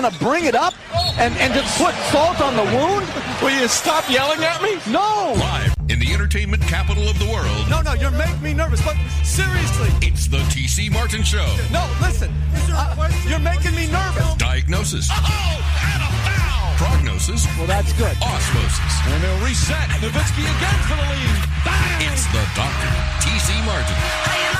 going to bring it up and, and just put salt on the wound? Will you stop yelling at me? No. Live in the entertainment capital of the world. No, no, you're making me nervous. But seriously, It's the TC Martin Show. no, listen. Uh, you're making me nervous. Diagnosis. Oh, and a foul. Prognosis. Well, that's good. Osmosis. And they'll reset. Nowitzki again for the lead. Bang! It's the doctor, TC Martin.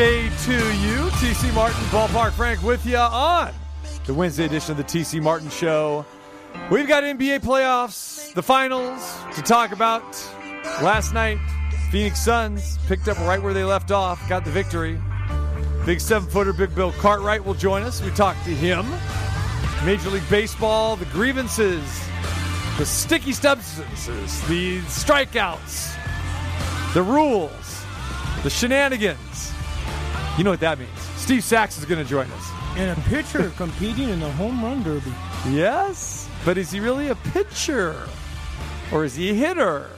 Wednesday to you. TC Martin, Ballpark Frank with you on the Wednesday edition of the TC Martin Show. We've got NBA playoffs, the finals to talk about. Last night, Phoenix Suns picked up right where they left off, got the victory. Big seven footer, Big Bill Cartwright will join us. We talked to him. Major League Baseball, the grievances, the sticky substances, the strikeouts, the rules, the shenanigans. You know what that means. Steve Sax is going to join us. And a pitcher competing in the home run derby. Yes, but is he really a pitcher? Or is he a hitter?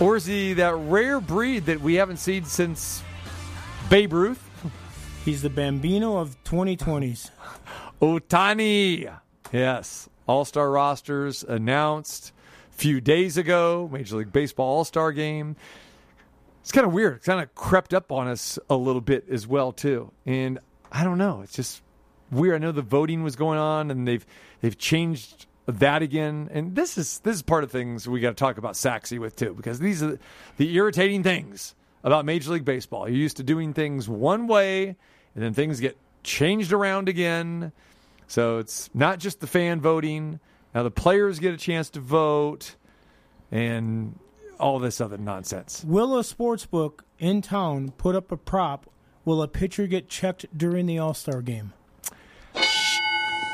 Or is he that rare breed that we haven't seen since Babe Ruth? He's the Bambino of 2020s. Ohtani. Yes. All star rosters announced a few days ago. Major League Baseball All Star game. It's kind of weird. It's kind of crept up on us a little bit as well, too. And I don't know. It's just weird. I know the voting was going on and they've they've changed that again. And this is this is part of things we got to talk about Saxy with too, because these are the irritating things about Major League Baseball. You're used to doing things one way, and then things get changed around again. So it's not just the fan voting. Now the players get a chance to vote, and all this other nonsense. Will a sportsbook in town put up a prop? Will a pitcher get checked during the All Star game?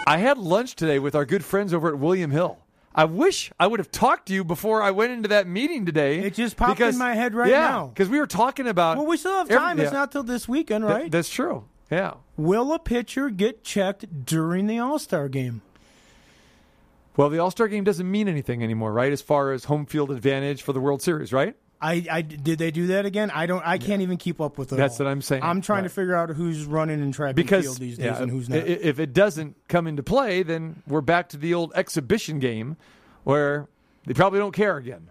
I had lunch today with our good friends over at William Hill. I wish I would have talked to you before I went into that meeting today. It just popped because- in my head right yeah, now. because we were talking about. Well, we still have every- time. It's not till this weekend, Th- right? that's true. Yeah. Will a pitcher get checked during the All Star game? Well, the All Star game doesn't mean anything anymore, right? As far as home field advantage for the World Series, right? I, I did they do that again? I don't. I can't even keep up with it. That's all. what I'm saying. I'm trying Right. to figure out who's running in track and Because field these days yeah, and who's not. if it doesn't come into play, then we're back to the old exhibition game, where they probably don't care again.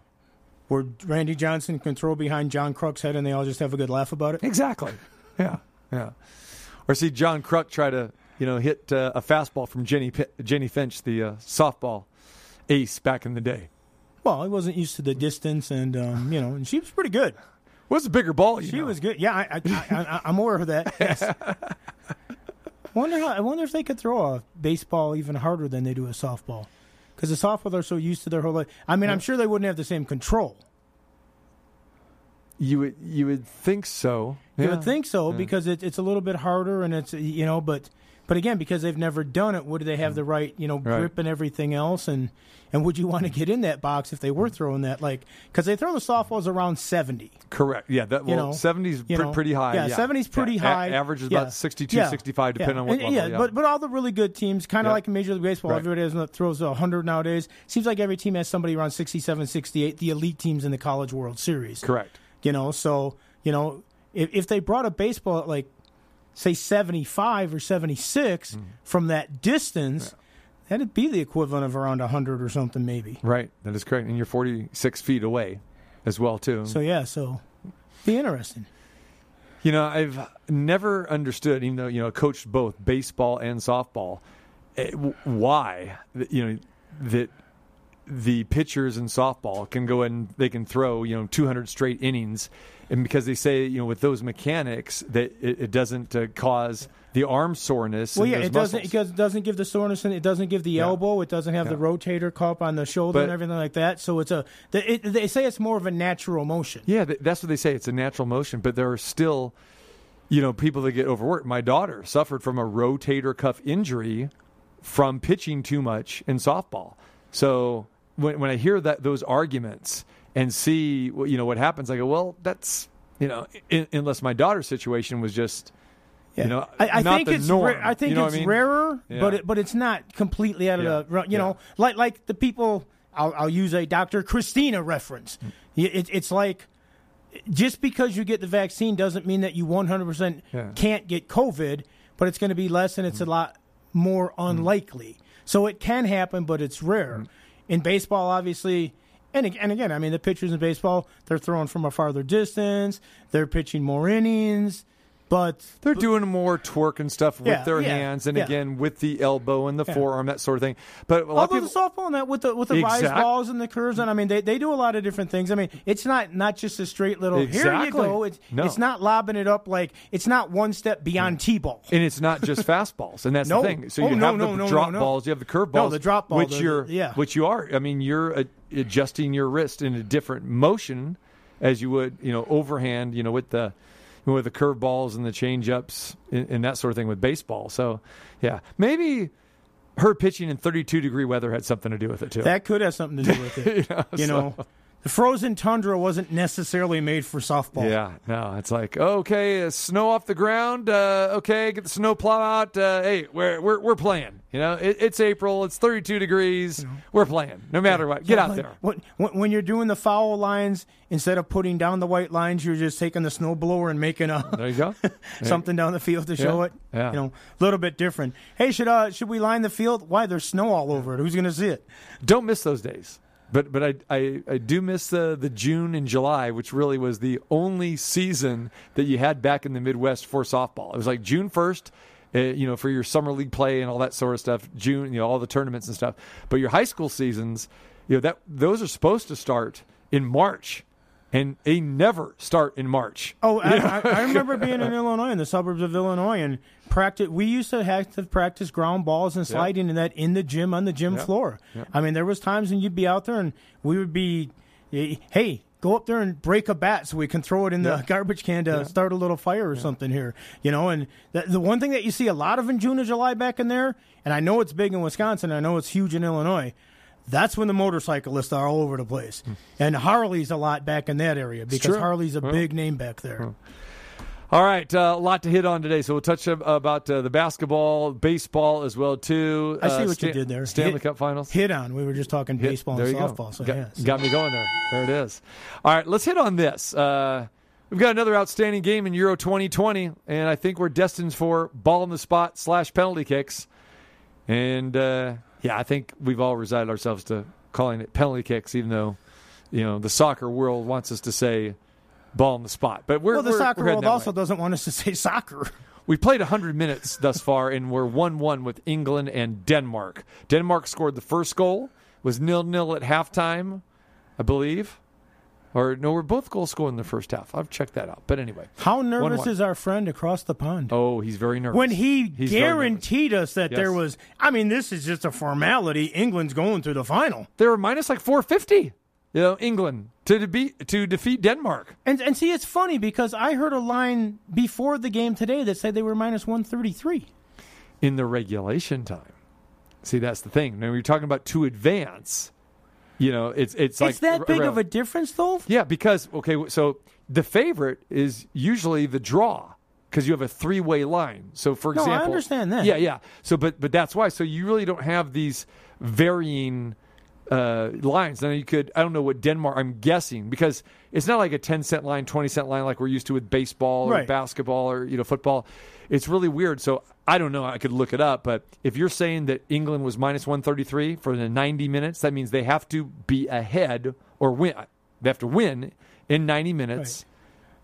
Where Randy Johnson can throw behind John Kruk's head and they all just have a good laugh about it. Exactly. Yeah. Yeah. Or see John Kruk try to, you know, hit uh, a fastball from Jenny P- Jennie Finch, the uh, softball ace back in the day. Well, he wasn't used to the distance, and um, you know, and she was pretty good. What's a bigger ball? You She know? was good. Yeah, I, I, I, I, I'm aware of that. Yes. wonder how. I wonder if they could throw a baseball even harder than they do a softball, because the softball they're so used to their whole life. I mean, I'm sure they wouldn't have the same control. You would you would think so. You would think so because it, it's a little bit harder, and it's you know, but but again, because they've never done it, would they have mm. the right you know Right. grip and everything else, and and would you want to get in that box if they were mm. throwing that like because they throw the softballs around seventy. Correct. Yeah. That You well, know, 70's you know, pretty high. Yeah, Yeah, 70's pretty Yeah, a- high. average is Yeah. about 62, Yeah. 65, depending Yeah. on what And- level. Yeah, yeah. but but all the really good teams, kind of Yeah. like Major League Baseball, Right. everybody has, uh, throws a hundred nowadays. Seems like every team has somebody around 67, 68, The elite teams in the College World Series. Correct. You know, so you know if if they brought a baseball like say seventy five or seventy six Mm. from that distance. That'd be the equivalent of around 100 or something, maybe. Right. That is correct. And you're 46 feet away as well, too. So, yeah, so be interesting. You know, I've never understood, even though you know, coached both baseball and softball, eh, why you know that the pitchers in softball can go and they can throw you know 200 straight innings, and because they say you know with those mechanics that it, it doesn't uh, cause the arm soreness. Well, yeah, it doesn't. muscles. It does- doesn't give the soreness, and it doesn't give the Yeah. elbow. It doesn't have the rotator cuff on the shoulder But- and everything like that. So it's a. the- It, they say it's more of a natural motion. Yeah, that's what they say. It's a natural motion, but there are still, you know, people that get overworked. My daughter suffered from a rotator cuff injury from pitching too much in softball. So when when I hear that those arguments and see what- you know what happens, I go, well, that's you know, in, unless my daughter's situation was just Yeah. You know, I, I think it's norm. ra- I think You know what it's I mean? rarer, Yeah. but it, but it's not completely out of Yeah. the you know like like the people. I'll, I'll use a Dr. Christina reference. Mm. It, it's like just because you get the vaccine doesn't mean that you 100% Yeah. Mm. can't get COVID, but it's going to be less and it's a lot more unlikely. So it can happen, but it's rare. Mm. In baseball, obviously, and, and again, I mean, the pitchers in baseball, they're throwing from a farther distance, they're pitching more innings, but They're doing more torque and stuff with Yeah, their yeah, hands, and yeah. again with the elbow and the forearm, that sort of thing. But a lot Although of the softball and that with the with the rise balls and the curves, and I mean they, they do a lot of different things. I mean it's not not just a straight little here you go. It's No. it's not lobbing it up like it's not one step beyond t-ball. and it's not just fastballs, and that's No. the thing. So Oh, you no, have no, the drop balls, you have the curve No, balls, the drop ball, which the- you're, yeah. which you are. I mean, you're adjusting your wrist in a different motion as you would, you know, overhand, you know, with the with the curveballs and the changeups and, and that sort of thing with baseball. So, yeah, maybe her pitching in 32 degree weather had something to do with it too. That could have something to do with it. you know, the frozen tundra wasn't necessarily made for softball. Yeah, no, it's like okay, uh, snow off the ground. Uh, okay, get the snow plow out. Uh, hey, we're we're we're playing. You know, it, it's April. It's 32 degrees. We're playing, no matter what. Get out Like, there. When, when when you're doing the foul lines, instead of putting down the white lines, you're just taking the snow blower and making a There you go. something down the field to show Yeah, it. yeah. You know, a little bit different. Hey, should uh should we line the field? Why there's snow all over it? Who's going to see it? Don't miss those days. But but I, I, I do miss the, the June and July, which really was the only season that you had back in the Midwest for softball. It was like June first, uh, you know, for your summer league play and all that sort of stuff. June, you know, all the tournaments and stuff. But your high school seasons, you know, that those are supposed to start in March, and they never start in March. Oh, I, I, I remember being in Illinois, in the suburbs of Illinois, and practice. We used to have to practice ground balls and sliding and that in the gym on the gym floor. I mean, there was times when you'd be out there and we would be, hey, go up there and break a bat so we can throw it in the garbage can to start a little fire or something here. You know, and the, the one thing that you see a lot of in June and July back in there, and I know it's big in Wisconsin, I know it's huge in Illinois. That's when the motorcyclists are all over the place, and Harley's a lot back in that area because. Harley's a big name back there. All right, uh, a lot to hit on today, so we'll touch about uh, the basketball, baseball as well too. I see Uh, what you did there. Stanley Hit- Cup Finals. Hit on. We were just talking Hit- baseball and you go. softball. So got, yeah, so- got me going there. There it is. All right, let's hit on this. Uh, we've got another outstanding game in Euro 2020, and I think we're destined for ball in the spot slash penalty kicks. And uh, yeah, I think we've all resigned ourselves to calling it penalty kicks, even though you know the soccer world wants us to say ball in the spot. But we're well, the we're- soccer we're world also way. doesn't want us to say soccer. We played 100 minutes thus far, and we're 1 1 with England and Denmark. Denmark scored the first goal, was nil nil at halftime, I believe. Or, no, we're both goals scored in the first half. I've checked that out. But anyway. How nervous 1-1. is our friend across the pond? Oh, he's very nervous. when he He's guaranteed us that there was, I mean, this is just a formality. England's going to the final. They were minus like 450, you know, England, to, defeat to defeat Denmark. And and see, it's funny because I heard a line before the game today that said they were minus 133. in the regulation time. See, that's the thing. Now, you're talking about to advance. You know, it's it's like it's that big r- of a difference, though? Yeah, because okay, so the favorite is usually the draw because you have a three-way line. So, for example, No, I understand that. Yeah, yeah. So, but but that's why. So you really don't have these varying uh, lines. Now you could I don't know what Denmark. I'm guessing because it's not like a ten cent line, twenty cent line like we're used to with baseball or Right. basketball or you know football. It's really weird. So I don't know. I could look it up, but if you're saying that England was minus 133 for the 90 minutes, that means they have to be ahead or win. They have to win in 90 minutes.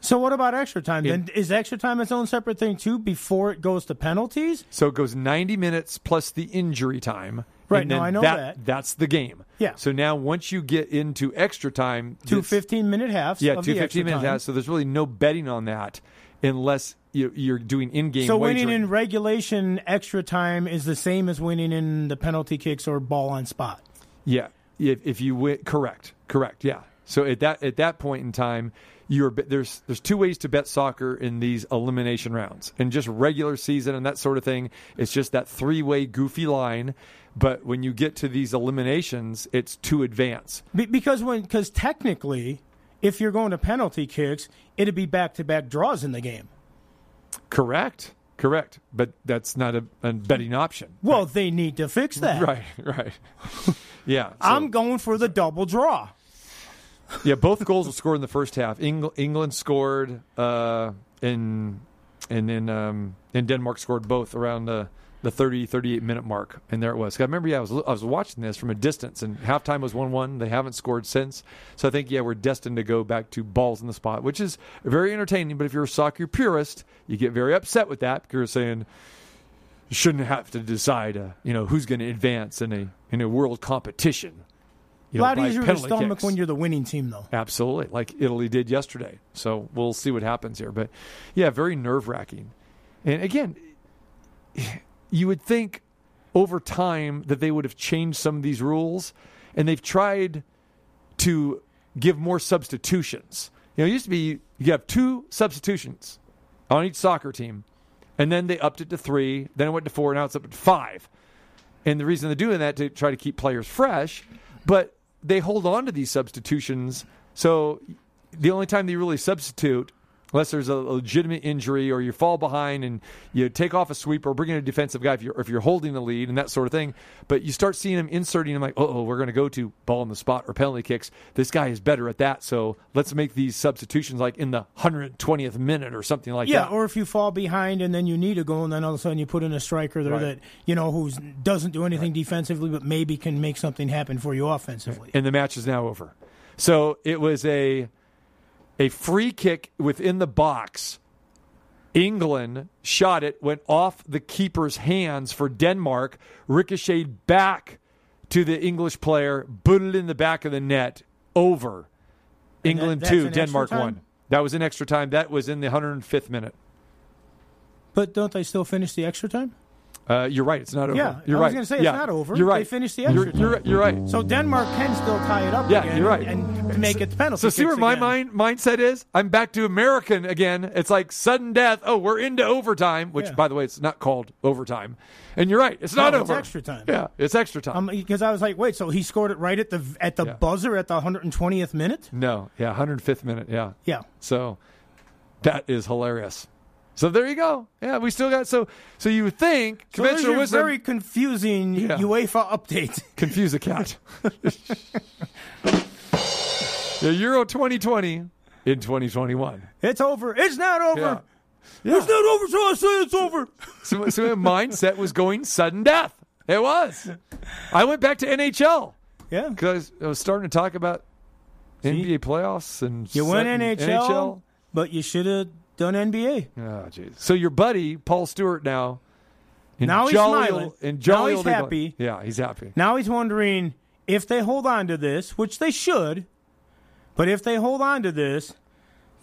So what about extra time? Then is extra time its own separate thing too before it goes to penalties? So it goes 90 minutes plus the injury time. Right, And no, I know that, that. That's the game. Yeah. So now once you get into extra time, two 15 minute halves. Yeah, two 15 extra minutes. time. halves, So there's really no betting on that unless you, you're doing in-game So wagering. winning in regulation extra time is the same as winning in the penalty kicks or ball on spot. Yeah, if, if you win, correct, correct. Yeah. So at that at that point in time, you're there's there's two ways to bet soccer in these elimination rounds, and just regular season and that sort of thing. It's just that three way goofy line. But when you get to these eliminations, it's to advance. Be- because when because technically, if you're going to penalty kicks, it'd be back to back draws in the game. Correct. correct. But that's not a, a betting option. Well, they need to fix that. Right, right. yeah. so- I'm going for the double draw. Yeah, both goals were scored in the first half. Eng- England scored, uh, in, and then um, and Denmark scored both around the the 30, 38 minute mark, and there it was. I remember, yeah, I was I was watching this from a distance, and halftime was one one. They haven't scored since, so I think yeah, we're destined to go back to balls in the spot, which is very entertaining. But if you're a soccer purist, you get very upset with that because you're saying you shouldn't have to decide, uh, you know, who's going to advance in a in a world competition. You A lot easier to stomach kicks. when you're the winning team, though. Absolutely, like Italy did yesterday. So we'll see what happens here. But yeah, very nerve wracking. And again, you would think over time that they would have changed some of these rules, and they've tried to give more substitutions. You know, it used to be you have two substitutions on each soccer team, and then they upped it to three, then it went to four, now it's up to five. And the reason they're doing that to try to keep players fresh, but they hold on to these substitutions. So the only time they really substitute, unless there's a legitimate injury or you fall behind and you take off a sweep or bring in a defensive guy if you're, if you're holding the lead and that sort of thing. But you start seeing them inserting them like, oh, we're going to go to ball in the spot or penalty kicks. This guy is better at that. So let's make these substitutions like in the 120th minute or something like Yeah, that. Yeah, or if you fall behind and then you need a goal, and then all of a sudden you put in a striker there Right. that you know who doesn't do anything defensively, but maybe can make something happen for you offensively. and the match is now over. So it was a a free kick within the box. England shot it, went off the keeper's hands for Denmark, ricocheted back to the English player, booted in the back of the net, over. And England that- two, Denmark one. That was an extra time. That was in the 105th minute. But don't they still finish the extra time? Uh, you're right. It's not over. Yeah, you're right. I was right. gonna say it's Yeah, not over. You're right. They finished the You're, extra you're, time. you're right. So Denmark can still tie it up. Yeah, again you're right. and, and make it the penalty. So see where my again. mind mindset is? I'm back to American again. It's like sudden death. Oh, we're into overtime, which Yeah. by the way, it's not called overtime. And you're right, it's No, not it's extra time. Yeah, it's extra time. Um, because I was like, wait, so he scored it right at the at the Yeah. buzzer at the 120th minute? no, yeah, 105th minute. Yeah, Yeah. so that is hilarious. So there you go. Yeah, we still got so so you would think So conventional wisdom very confusing Yeah. UEFA update. confuse a cat. yeah, Euro 2020 in 2021. It's over. It's not over. Yeah. It's not over, so I say it's over. So, so my mindset was going sudden death. It was. I went back to NHL Yeah. because I was starting to talk about NBA playoffs and You went sudden NHL, but you should have done NBA. Oh, ah, jeez. So your buddy Paul Stewart now. In Now he's jolly smiling. Old, in Now jolly he's old England- happy. Yeah, he's happy. Now he's wondering if they hold on to this, which they should, but if they hold on to this,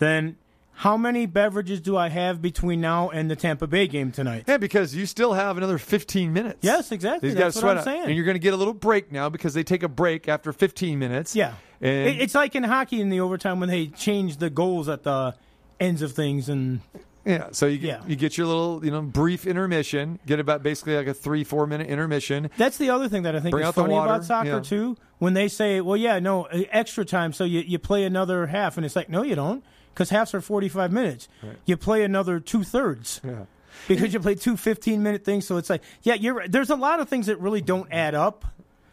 then how many beverages do I have between now and the Tampa Bay game tonight? Yeah, because you still have another 15 minutes. Yes, exactly. He's got That's what sweat I'm out. saying. And you're going to get a little break now because they take a break after 15 minutes. Yeah. And It- It's like in hockey in the overtime when they change the goals at the ends of things and Yeah, so you get, Yeah. you get your little you know brief intermission, get about basically like a three four minute intermission. That's the other thing that I think Bring is funny about soccer yeah. too. When they say, "Well, yeah, no, extra time," so you, you play another half, and it's like, no, you don't, because halves are forty five minutes. You play another two thirds Yeah. because you play two 15 minute things. So it's like, yeah, you're. There's a lot of things that really don't add up.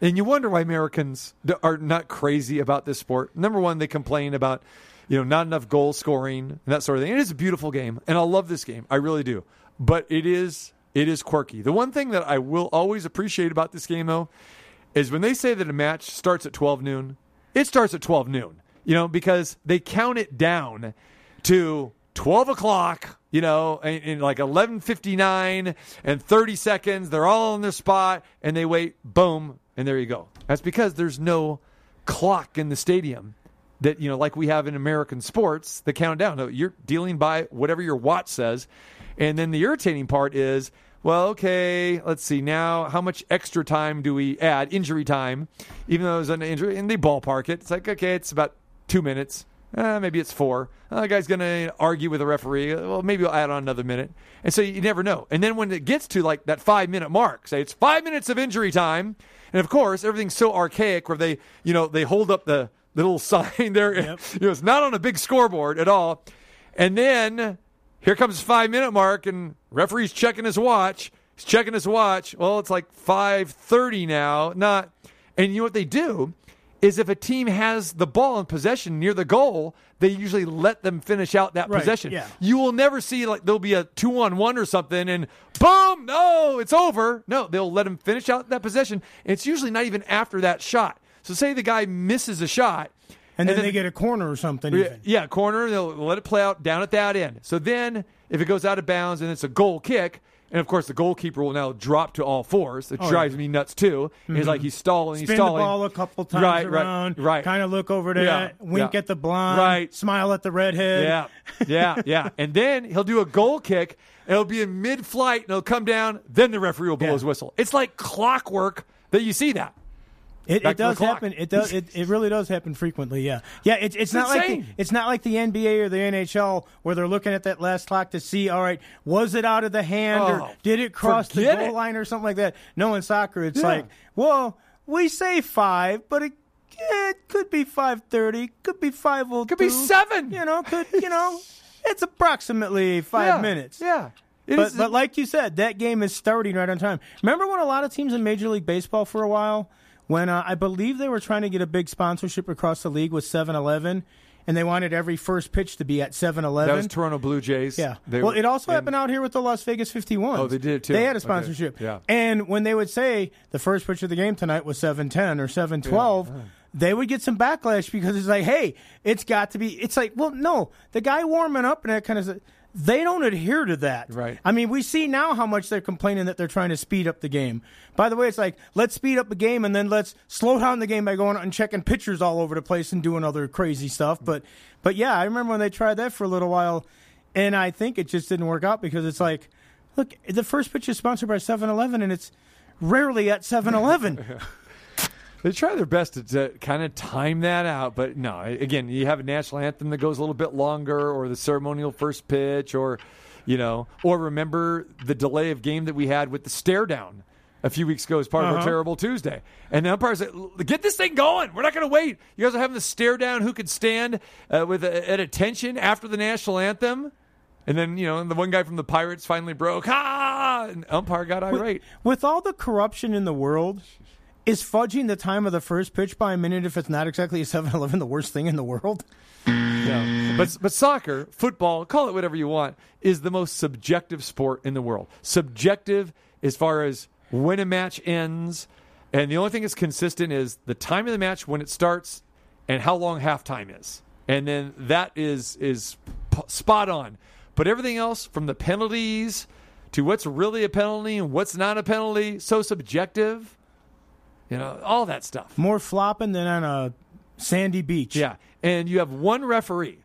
And you wonder why Americans are not crazy about this sport. Number one, they complain about you know not enough goal scoring and that sort of thing. It is a beautiful game, and I love this game. I really do. But it is it is quirky. The one thing that I will always appreciate about this game, though, is when they say that a match starts at twelve noon. It starts at twelve noon. You know because they count it down to 12 o'clock, you know, in like 11.59 and 30 seconds. They're all on their spot and they wait, boom, and there you go. That's because there's no clock in the stadium that, you know, like we have in American sports, the countdown. No, You're dealing by whatever your watch says. And then the irritating part is, well, okay, let's see now. How much extra time do we add? Injury time, even though it's an injury, and they ballpark it. It's like, okay, it's about two minutes. Uh, maybe it's four. Uh, the guy's going to argue with the referee. Well, maybe I'll add on another minute. And so you never know. And then when it gets to like that five minute mark, say it's five minutes of injury time. And of course, everything's so archaic where they, you know, they hold up the little sign there. You know, it's not on a big scoreboard at all. And then here comes five minute mark, and referee's checking his watch. He's checking his watch. Well, it's like five thirty now. Not, and you know what they do is if a team has the ball in possession near the goal, they usually let them finish out that Right, possession. yeah. You will never see like there'll be a two on one or something, and boom, no, it's over. No, they'll let them finish out that possession. It's usually not even after that shot. So say the guy misses a shot, And, then, then- they get a corner or something. yeah, Even. yeah, corner. They'll let it play out down at that end. So then, if it goes out of bounds and it's a goal kick, and of course the goalkeeper will now drop to all fours. It Oh, drives yeah. me nuts too. He's mm-hmm. like he's stalling, he's Spin the stalling. ball a couple times Right, right, around. right. Kind of look over to Yeah, that, wink at the blonde. Right. Smile at the redhead. Yeah, yeah, yeah. And then he'll do a goal kick. It'll be in mid-flight, and it'll come down. Then the referee will blow his whistle. It's like clockwork that you see that. It, it does happen. It does. It, it really does happen frequently. Yeah, yeah. It's it's not like the, it's not like the NBA or the NHL where they're looking at that last clock to see. All right, was it out of the hand Oh, or did it cross the goal it. line or something like that? No, in soccer, it's Yeah. like, well, we say five, but it, it could be five thirty, could be five five oh, Could be seven. You know, could you know? It's approximately five Yeah, minutes. Yeah. It But, is- but like you said, that game is starting right on time. Remember when a lot of teams in Major League Baseball for a while, when uh, I believe they were trying to get a big sponsorship across the league with 7-Eleven, and they wanted every first pitch to be at 7-Eleven. that was Toronto Blue Jays. Yeah. They well, it also in- happened out here with the Las Vegas 51. Oh, they did, too. They had a Okay. sponsorship. Yeah. And when they would say the first pitch of the game tonight was 710 or 712, they would get some backlash because it's like, hey, it's got to be. It's like, well, no, the guy warming up and that kind of. They don't adhere to that. Right. I mean, we see now how much they're complaining that they're trying to speed up the game. By the way, it's like, let's speed up the game and then let's slow down the game by going and checking pitchers all over the place and doing other crazy stuff. But, but yeah, I remember when they tried that for a little while, and I think it just didn't work out because it's like, look, the first pitch is sponsored by 7 Eleven, and it's rarely at 7 Eleven. They try their best to, to kind of time that out, but no. Again, you have a national anthem that goes a little bit longer, or the ceremonial first pitch, or you know, or remember the delay of game that we had with the stare down a few weeks ago as part of our Uh-huh. terrible Tuesday. And the umpires said, "Get this thing going. We're not going to wait. You guys are having the stare down. Who could stand uh, with a, at attention after the national anthem?" And then you know, the one guy from the Pirates finally broke. Ah! And umpire got irate. With all the corruption in the world, is fudging the time of the first pitch by a minute if it's not exactly a 7 Eleven the worst thing in the world? Yeah. But but soccer, football, call it whatever you want, is the most subjective sport in the world. Subjective as far as when a match ends, and the only thing that's consistent is the time of the match when it starts and how long halftime is. And then that is is spot on. But everything else from the penalties to what's really a penalty and what's not a penalty, so subjective. You know, all that stuff. More flopping than on a sandy beach. Yeah, and you have one referee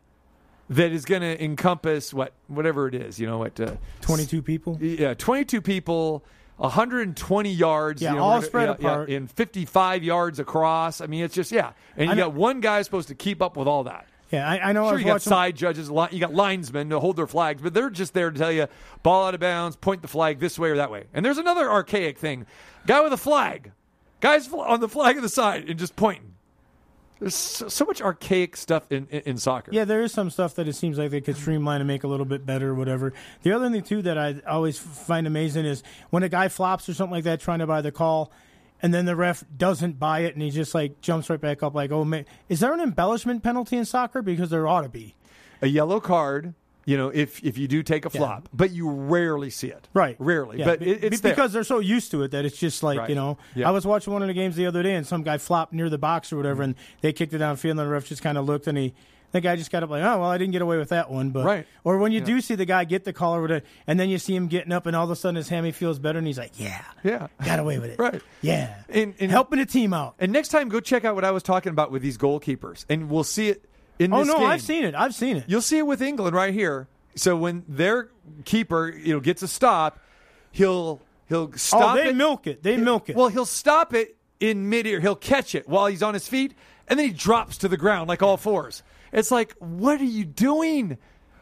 that is going to encompass what whatever it is. You know what? Uh, 22 people. yeah, twenty-two people, 120 yards. Yeah, you know, all spread yeah, apart. yeah, and 55 yards across. I mean, it's just yeah, and you I got one guy supposed to keep up with all that. Yeah, I, I know I Sure, was you got side judges, li- you got linesmen to hold their flags, but they're just there to tell you ball out of bounds, point the flag this way or that way. And there's another archaic thing: guy with a flag, guys on the flag of the side and just pointing. There's so, so much archaic stuff in, in, in soccer. Yeah, there is some stuff that it seems like they could streamline and make a little bit better or whatever. The other thing, too, that I always find amazing is when a guy flops or something like that trying to buy the call, and then the ref doesn't buy it and he just like jumps right back up, like, oh, man. Is there an embellishment penalty in soccer? Because there ought to be. a yellow card. You know, if if you do take a flop, but you rarely see it. Right. rarely. Yeah, but it, it's be- because they're so used to it that it's just like, Right. you know, Yeah. I was watching one of the games the other day and some guy flopped near the box or whatever and they kicked it downfield and the ref just kind of looked and he, the guy just got up like, oh, well, I didn't get away with that one. But, Right. Or when you do see the guy get the call over to, and then you see him getting up and all of a sudden his hammy feels better and he's like, yeah, yeah. got away with it. Right. Yeah. And- and- Helping a team out. And next time, go check out what I was talking about with these goalkeepers, and we'll see it in Oh, no, game. I've seen it. I've seen it. You'll see it with England right here. So when their keeper, you know, gets a stop, he'll he'll oh, stop oh, they it. milk it. They milk it. Well, he'll stop it in midair. He'll catch it while he's on his feet, and then he drops to the ground like all fours. It's like, what are you doing?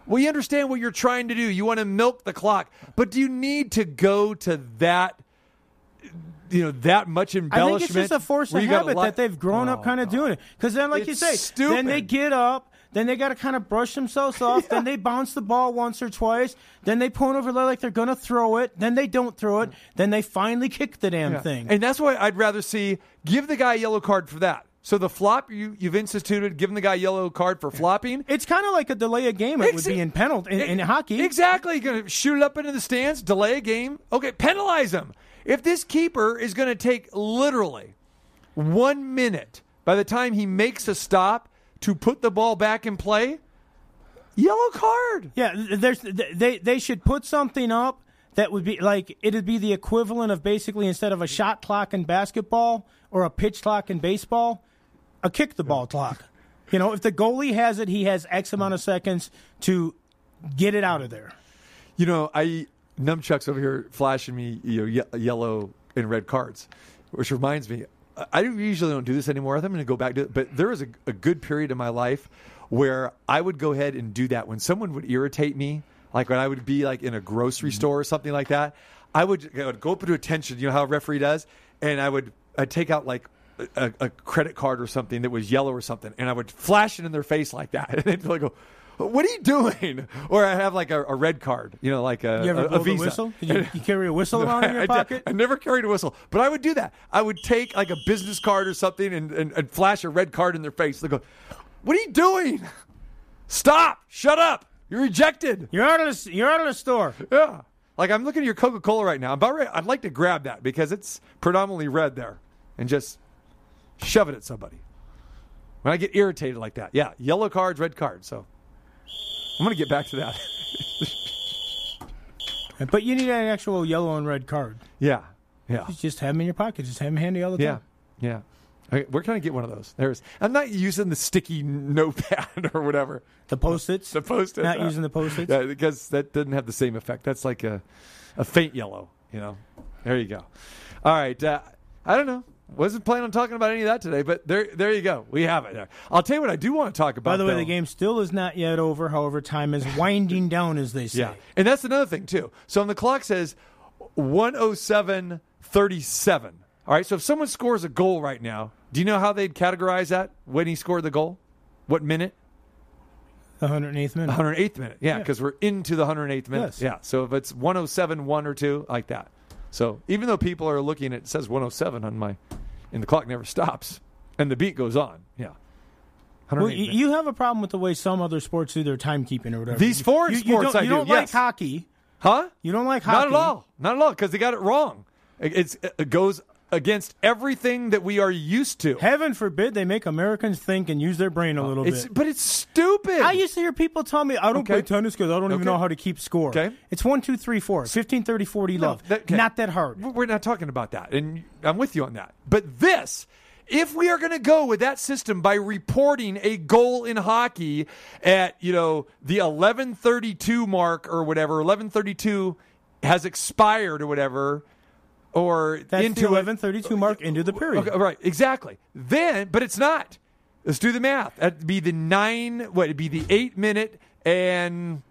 We understand what you're trying to do. You want to milk the clock, but do you need to go to that? You know that much embellishment. I think it's just a force of habit li- that they've grown up oh, kind of no. doing it. Because then, like you It's say, then they get up, Then they got to kind of brush themselves off. Then they bounce the ball once or twice. Then they point over there like they're going to throw it. Then they don't throw it. Then they finally kick the damn Yeah. thing. And that's why I'd rather see give the guy a yellow card for that. So the flop you, you've instituted, giving the guy yellow card for flopping. it's kind of like a delay a game. It would Exa- be in penalty in, in hockey. Exactly. You're going to shoot it up into the stands, delay a game. Okay, penalize him. If this keeper is going to take literally one minute by the time he makes a stop to put the ball back in play, yellow card. Yeah, there's they they should put something up that would be like it'd be the equivalent of basically instead of a shot clock in basketball or a pitch clock in baseball, a kick the ball clock. You know, if the goalie has it, he has X amount of seconds to get it out of there. You know, I nunchucks over here flashing me you know, ye- yellow and red cards, which reminds me, I- usually don't do this anymore. I'm going to go back to it, but there was a, a good period in my life where I would go ahead and do that when someone would irritate me, like when I would be like in a grocery mm-hmm. store or something like that. I would, I would go up to attention. You know how a referee does, and I would I'd take out like. A, a credit card or something that was yellow or something, and I would flash it in their face like that, and they'd like go, "What are you doing?" Or I have like a, a red card, you know, like a, You ever a, a visa. whistle? You, you carry a whistle around in your pocket? I never carried a whistle, but I would do that. I would take like a business card or something and, and, and flash a red card in their face. They go, "What are you doing? Stop! Shut up! You're rejected." You're out of the, you're out of the store. Yeah, like I'm looking at your Coca Cola right now. I'm about ready, I'd like to grab that because it's predominantly red there, and just shove it at somebody. When I get irritated like that, yeah, yellow cards, red cards. So I'm gonna get back to that. But you need an actual yellow and red card. yeah, yeah. Just have them in your pocket. Just have them handy all the Yeah, time. yeah. Okay, where can I get one of those? There's. I'm not using the sticky notepad or whatever. The post-its. The post-it. Not using the post-its. Yeah, because that doesn't have the same effect. That's like a, a faint yellow. You know. There you go. All right. Uh, I don't know. Wasn't planning on talking about any of that today, but there, there you go. We have it. There. I'll tell you what I do want to talk about. By the way, though. the game still is not yet over. However, time is winding down, as they say. Yeah. And that's another thing, too. So on the clock says 107 37. All right. So if someone scores a goal right now, do you know how they'd categorize that when he scored the goal? What minute? The 108th minute. 108th minute. Yeah, because we're into the 108th minute. Yes. Yeah. So if it's 107 1 or 2, like that. So even though people are looking at it says 107 on my, and the clock never stops and the beat goes on. Yeah. Well, you, minutes. you have a problem with the way some other sports do their timekeeping or whatever. These You- foreign you, you sports don't, I you do, don't yes. like hockey. huh? You don't like hockey. Not at all. Not at all. Because they got it wrong. It- It's, it goes against everything that we are used to. Heaven forbid they make Americans think and use their brain a little It's, bit. but it's stupid. I used to hear people tell me, I don't Okay. play tennis because I don't even know how to keep score. Okay. It's 1, 2, 3, 4, 15, 30, 40 No, love. that- okay. Not that hard. We're not talking about that, and I'm with you on that. But this, if we are going to go with that system by reporting a goal in hockey at you know the 11:32 mark or whatever, 11:32 has expired or whatever, or That's into the 1132 mark into the period. Okay, right, exactly. Then, but it's not. Let's do the math. That'd be the nine. What? It'd be the eight minute and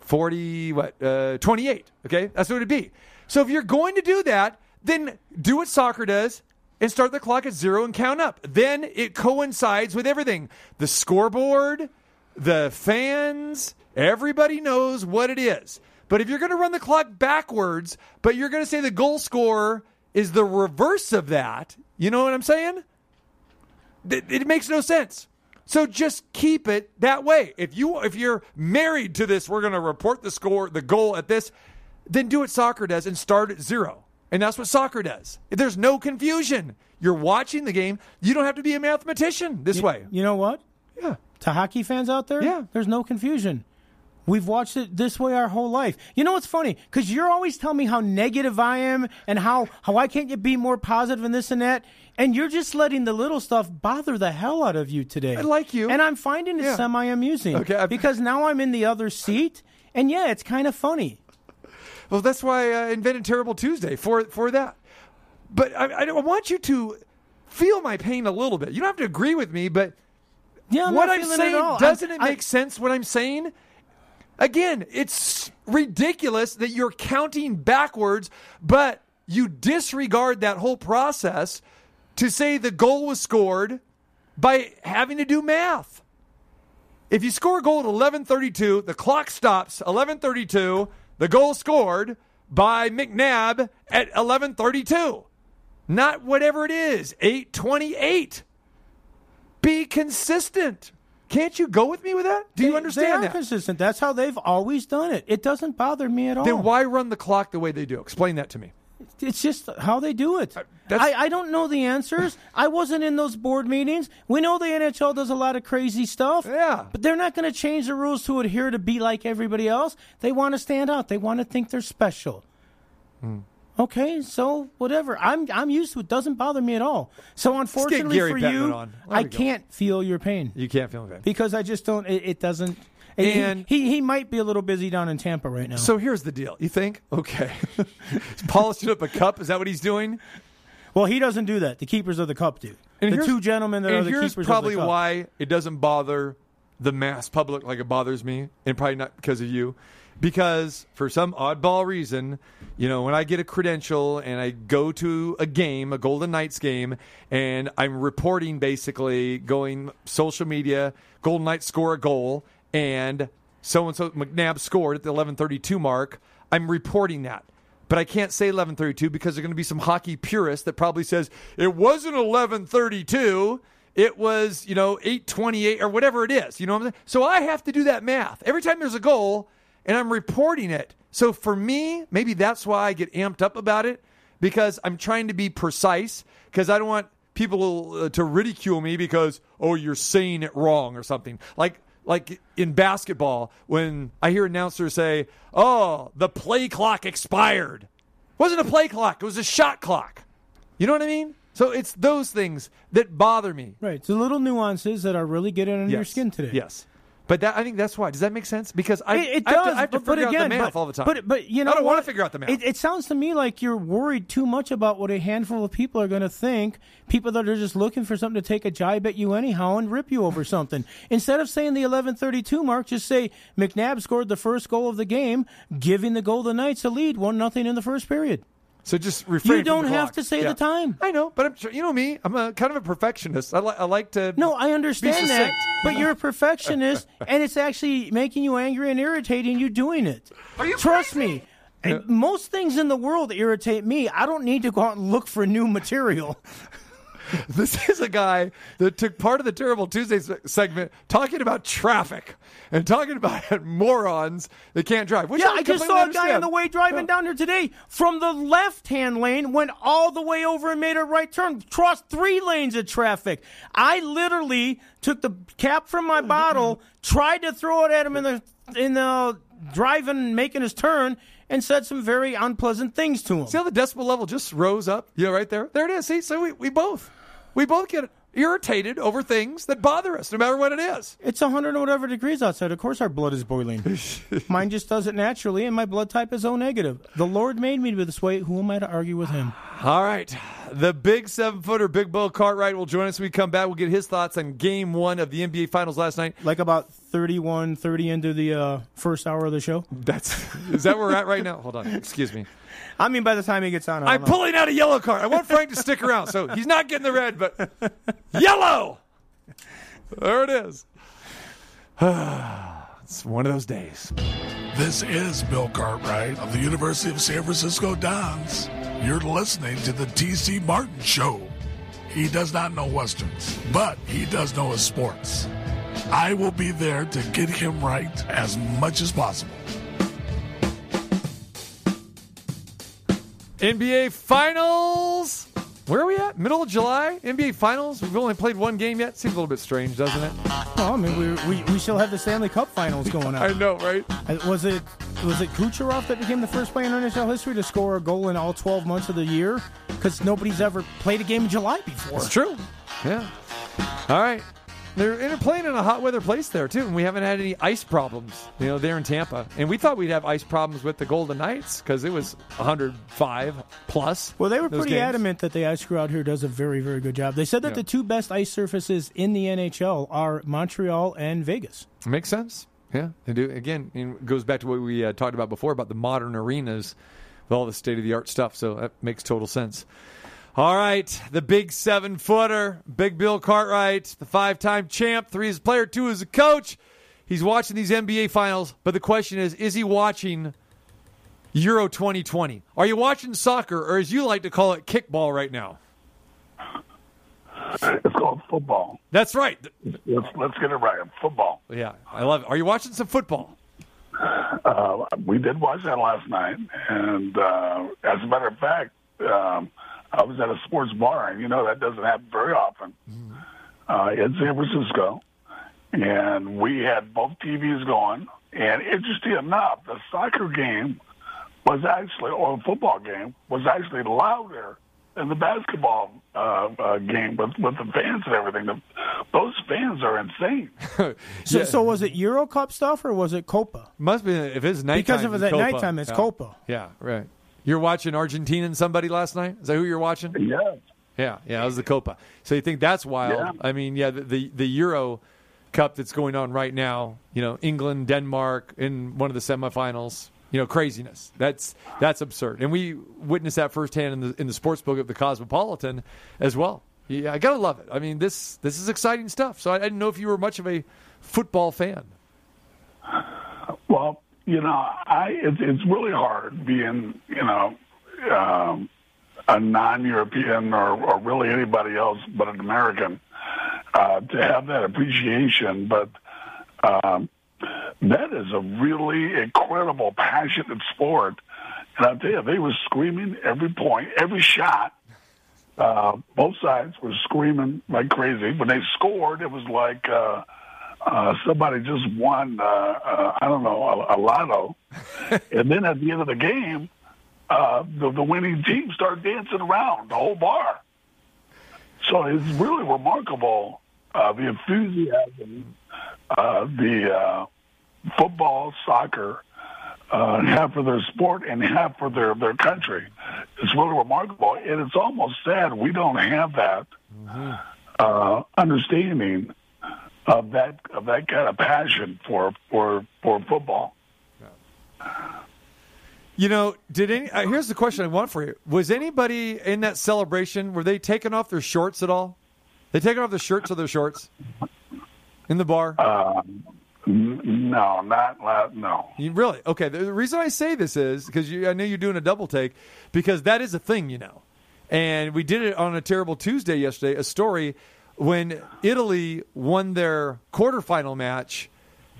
forty. What? Uh, Twenty-eight. Okay, that's what it'd be. So if you're going to do that, then do what soccer does and start the clock at zero and count up. Then it coincides with everything: the scoreboard, the fans. Everybody knows what it is. But if you're going to run the clock backwards, but you're going to say the goal scorer is the reverse of that, you know what I'm saying? It, it makes no sense. So just keep it that way. If you if you're married to this, we're going to report the score, the goal at this, then do what soccer does and start at zero. And that's what soccer does. There's no confusion. You're watching the game. You don't have to be a mathematician this way. You know what? Yeah. To hockey fans out there, Yeah. there's no confusion. We've watched it this way our whole life. You know what's funny? Because you're always telling me how negative I am and how, how I can't you be more positive and this and that. And you're just letting the little stuff bother the hell out of you today. I like you. And I'm finding it Yeah. semi amusing. Okay, I- because now I'm in the other seat. And yeah, it's kind of funny. Well, that's why I uh, invented Terrible Tuesday for for that. But I, I don't- I want you to feel my pain a little bit. You don't have to agree with me, but Yeah, I'm what I'm saying it at all. doesn't I'm- it I- make sense? What I'm saying. Again, it's ridiculous that you're counting backwards, but you disregard that whole process to say the goal was scored, by having to do math. If you score a goal at 11:32, the clock stops 11:32. The goal scored by McNabb at 11:32. Not whatever it is, 8:28. Be consistent. Can't you go with me with that? Do you They- understand they are that? consistent. That's how they've always done it. It doesn't bother me at all. Then why run the clock the way they do? Explain that to me. It's just how they do it. Uh, I, I don't know the answers. I wasn't in those board meetings. We know the NHL does a lot of crazy stuff. Yeah. But they're not going to change the rules to adhere to be like everybody else. They want to stand out. They want to think they're special. Hmm. Okay, so whatever. I'm I'm used to it. Doesn't bother me at all. So unfortunately for Bettman you, I go. can't feel your pain You can't feel it. because I just don't. It, it doesn't. he- And- he, he might be a little busy down in Tampa right now. So here's the deal. You think? Okay. he's polishing up a cup. Is that what he's doing? well, he doesn't do that. The keepers of the cup do. And the two gentlemen that and are the here's keepers probably of the cup. why it doesn't bother the mass public like it bothers me, and probably not because of you. Because for some oddball reason, you know, when I get a credential and I go to a game, a Golden Knights game, and I'm reporting basically going social media, Golden Knights score a goal, and so and so McNabb scored at the 11:32 mark. I'm reporting that. But I can't say 11:32 because there's going to be some hockey purist that probably says it wasn't 11:32. It was, you know, 8:28 or whatever it is. You know what I'm saying? So I have to do that math every time there's a goal, and I'm reporting it. So for me, maybe that's why I get amped up about it because I'm trying to be precise because I don't want people uh, to ridicule me because oh you're saying it wrong or something like like in basketball when I hear announcers say oh the play clock expired it wasn't a play clock it was a shot clock you know what I mean so it's those things that bother me Right. It's the little nuances that are really getting under your skin today. yes but that I think that's why does that make sense because I, It, it I have does, to, I have to but, but figure again, out the math but, all the time But but you know I don't want to figure out the math It, it sounds to me like you're worried too much about what a handful of people are going to think. People that are just looking for something to take a jibe at you anyhow and rip you over something. Instead of saying the 11:32 mark, just say McNabb scored the first goal of the game, giving the Golden Knights a lead, one nothing in the first period. So just refrain You don't the have clock. to say Yeah. the time. I know, but I'm sure you know me. I'm a kind of a perfectionist. I, li- I like to. No, I understand that, but you're a perfectionist, and it's actually making you angry and irritating you doing it. Are you Trust crazy? me. And most things in the world irritate me. I don't need to go out and look for new material. This is a guy that took part of the Terrible Tuesday segment talking about traffic and talking about morons that can't drive. Yeah, I, I just saw a guy on the way driving down here today from the left hand lane, went all the way over and made a right turn, crossed three lanes of traffic. I literally took the cap from my mm-hmm. bottle, tried to throw it at him in the in the driving, making his turn, and said some very unpleasant things to him. See how the decibel level just rose up? You know, right there. There it is. See, so we, we both we both get irritated over things that bother us, no matter what it is. It's 100 and whatever degrees outside. Of course, our blood is boiling. Mine just does it naturally, and my blood type is O negative. The Lord made me to be this way. Who am I to argue with Him? All right. The big seven footer, Big Bill Cartwright, will join us when we come back. We'll get his thoughts on game one of the NBA Finals last night. Like about 31, 30 into the uh, first hour of the show. That's is that where we're at right now? Hold on. Excuse me. I mean, by the time he gets on, I I'm pulling out a yellow card. I want Frank to stick around, so he's not getting the red, but yellow. There it is. it's one of those days. This is Bill Cartwright of the University of San Francisco Dons. You're listening to the TC Martin Show. He does not know Westerns, but he does know his sports. I will be there to get him right as much as possible. NBA Finals. Where are we at? Middle of July? NBA Finals? We've only played one game yet. Seems a little bit strange, doesn't it? Well, I mean, we, we, we still have the Stanley Cup Finals going on. I know, right? Uh, Was it was it Kucherov that became the first player in NHL history to score a goal in all 12 months of the year? Because nobody's ever played a game in July before. It's true. Yeah. All right. They're, and they're playing in a hot weather place there too, and we haven't had any ice problems, you know, there in Tampa. And we thought we'd have ice problems with the Golden Knights because it was 105 plus. Well, they were pretty games. adamant that the ice crew out here does a very, very good job. They said that Yeah. the two best ice surfaces in the NHL are Montreal and Vegas. Makes sense. Yeah, they do. Again, it goes back to what we uh, talked about before about the modern arenas with all the state of the art stuff. So that makes total sense. All right, the big seven footer, Big Bill Cartwright, the five time champ, three as a player, two as a coach. He's watching these NBA finals, but the question is is he watching Euro 2020? Are you watching soccer, or as you like to call it, kickball right now? It's called football. That's right. Let's let's get it right. Football. Yeah, I love it. Are you watching some football? Uh, we did watch that last night, and uh, as a matter of fact, um, I was at a sports bar, and you know that doesn't happen very often uh, in San Francisco, and we had both TVs going. And interesting enough, the soccer game was actually, or the football game was actually louder than the basketball uh, uh, game with with the fans and everything. The, those fans are insane. So, Yeah. so was it Euro Cup stuff or was it Copa? Must be if it's nighttime. Because if it's at Copa. nighttime, it's yeah. Copa. Yeah, right. You're watching Argentina and somebody last night. Is that who you're watching? Yeah. Yeah, yeah, it was the Copa. So you think that's wild? Yeah. I mean, yeah, the, the the Euro Cup that's going on right now. You know, England, Denmark in one of the semifinals. You know, craziness. That's that's absurd, and we witnessed that firsthand in the in the sports book of the Cosmopolitan as well. Yeah, I gotta love it. I mean, this this is exciting stuff. So I, I didn't know if you were much of a football fan. Well, you know, I it's it's really hard being you know um, a non-European or, or really anybody else but an American uh, to have that appreciation. But um, that is a really incredible, passionate sport. And I'll tell you, they were screaming every point, every shot. Uh, both sides were screaming like crazy. When they scored, it was like uh, uh, somebody just won, uh, uh, I don't know, a, a lotto. and then at the end of the game, uh, the, the winning team started dancing around the whole bar. So it's really remarkable uh, the enthusiasm, uh, the uh, football, soccer uh, have for their sport and have for their, their country. It's really remarkable. And it's almost sad we don't have that uh, understanding of that of that kind of passion for for for football. You know, did any? Uh, here's the question I want for you: Was anybody in that celebration? Were they taking off their shorts at all? They taking off their shirts or their shorts in the bar? N- No, not no. You really? Okay. The, the reason I say this is because I know you're doing a double take because that is a thing, you know. And we did it on a terrible Tuesday yesterday. A story when Italy won their quarterfinal match.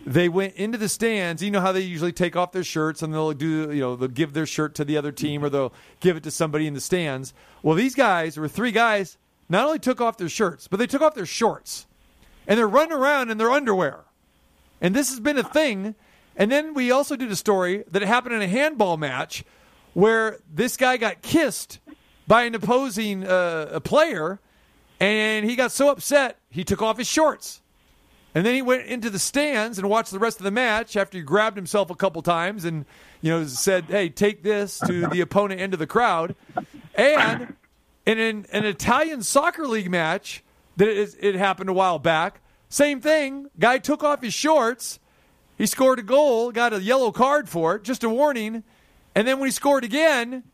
They went into the stands. You know how they usually take off their shirts and they'll do, you know, they'll give their shirt to the other team or they'll give it to somebody in the stands. Well, these guys, were three guys, not only took off their shirts, but they took off their shorts. And they're running around in their underwear. And this has been a thing. And then we also did a story that happened in a handball match where this guy got kissed by an opposing uh, player, and he got so upset he took off his shorts. And then he went into the stands and watched the rest of the match after he grabbed himself a couple times and you know said, "Hey, take this to the opponent end of the crowd." And in an, an Italian soccer league match that it happened a while back, same thing. Guy took off his shorts. He scored a goal, got a yellow card for it, just a warning. And then when he scored again,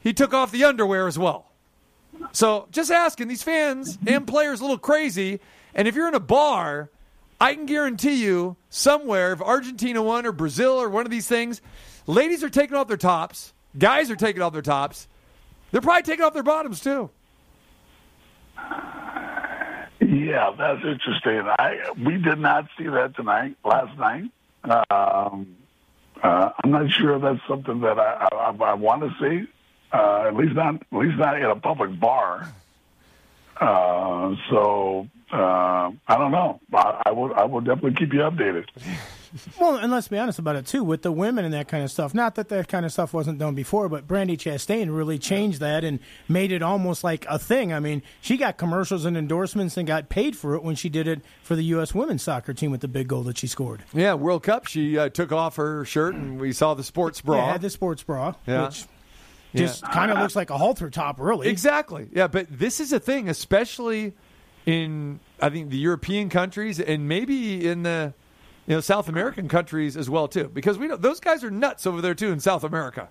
he took off the underwear as well. So just asking these fans and players a little crazy. And if you're in a bar, I can guarantee you somewhere, if Argentina won or Brazil or one of these things, ladies are taking off their tops, guys are taking off their tops. They're probably taking off their bottoms too. Yeah, that's interesting. I we did not see that tonight, last night. Um, uh, I'm not sure that's something that I, I, I want to see. Uh, at least not, at least not in a public bar. Uh, so uh, I don't know. I, I will, I will definitely keep you updated. Well, and let's be honest about it too, with the women and that kind of stuff. Not that that kind of stuff wasn't done before, but Brandi Chastain really changed that and made it almost like a thing. I mean, she got commercials and endorsements and got paid for it when she did it for the U.S. women's soccer team with the big goal that she scored. Yeah, World Cup. She uh, took off her shirt and we saw the sports bra. Yeah, the sports bra, Yeah. which just kind of looks like a halter top, really. Exactly. Yeah, but this is a thing, especially in I think the European countries and maybe in the you know South American countries as well too, because we know those guys are nuts over there too in South America.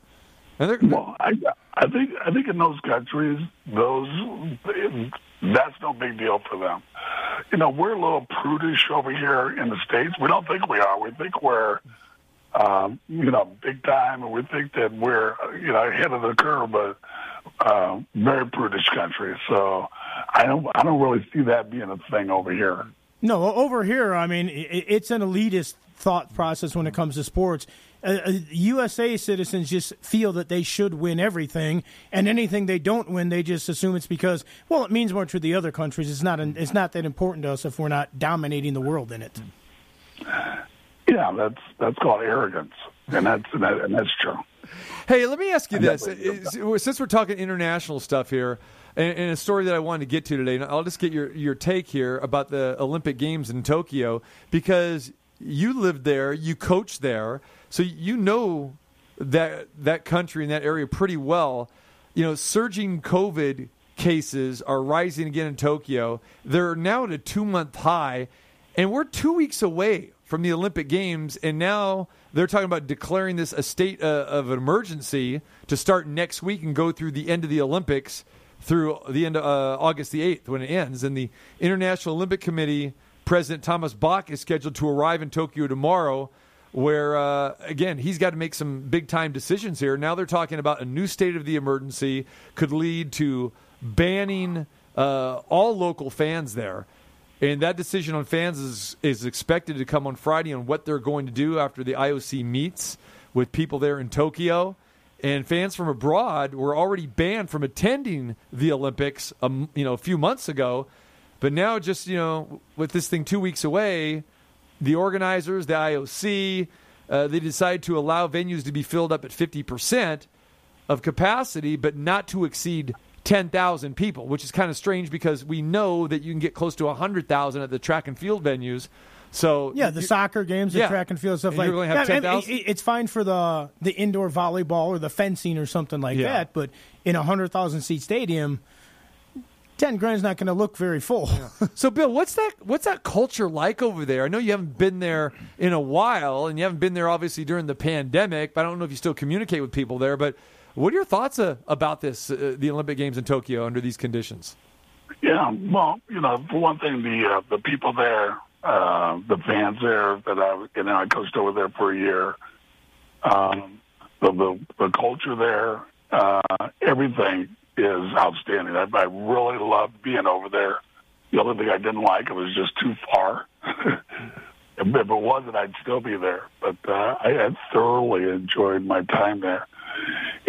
And they're, Well, I I think I think in those countries, those that's no big deal for them. You know, we're a little prudish over here in the states. We don't think we are. We think we're um, you know big time, and we think that we're you know ahead of the curve, but uh, very prudish country. So I don't I don't really see that being a thing over here. No, over here, I mean, it's an elitist thought process when it comes to sports. Uh, uh, USA citizens just feel that they should win everything, and anything they don't win, they just assume it's because, well, it means more to the other countries. It's not. An, it's not that important to us if we're not dominating the world in it. Yeah, that's that's called arrogance, and that's and, that, and that's true. Hey, let me ask you this: Is- since we're talking international stuff here, and, and a story that I wanted to get to today, I'll just get your your take here about the Olympic Games in Tokyo because you lived there, you coached there, so you know that that country and that area pretty well. You know, surging COVID cases are rising again in Tokyo. They're now at a two month high, and we're two weeks away from the Olympic Games, and now they're talking about declaring this a state uh, of emergency to start next week and go through the end of the Olympics through the end of uh, August the 8th when it ends. And the International Olympic Committee President Thomas Bach is scheduled to arrive in Tokyo tomorrow, where, uh, again, he's got to make some big time decisions here. Now they're talking about a new state of the emergency could lead to banning uh, all local fans there. And that decision on fans is, is expected to come on Friday on what they're going to do after the IOC meets with people there in Tokyo. And fans from abroad were already banned from attending the Olympics, um, you know, a few months ago. But now, just you know, with this thing two weeks away, the organizers, the IOC, uh, they decided to allow venues to be filled up at fifty percent of capacity, but not to exceed 10,000 people, which is kind of strange because we know that you can get close to 100,000 at the track and field venues. So Yeah, the soccer games, the Yeah. track and field stuff And like have Yeah, I mean, It's fine for the the indoor volleyball or the fencing or something like Yeah. that, but in a hundred thousand seat stadium, ten grand's not going to look very full. So, Bill, what's that? What's that culture like over there? I know you haven't been there in a while, and you haven't been there obviously during the pandemic. But I don't know if you still communicate with people there. But what are your thoughts uh, about this, uh, the Olympic Games in Tokyo under these conditions? Yeah, well, you know, for one thing, the uh, the people there, uh, the fans there that I you know I coached over there for a year, um, the, the the culture there, uh, everything is outstanding. I, I really loved being over there. The only thing I didn't like it was just too far. if it wasn't, I'd still be there. But uh, I had thoroughly enjoyed my time there.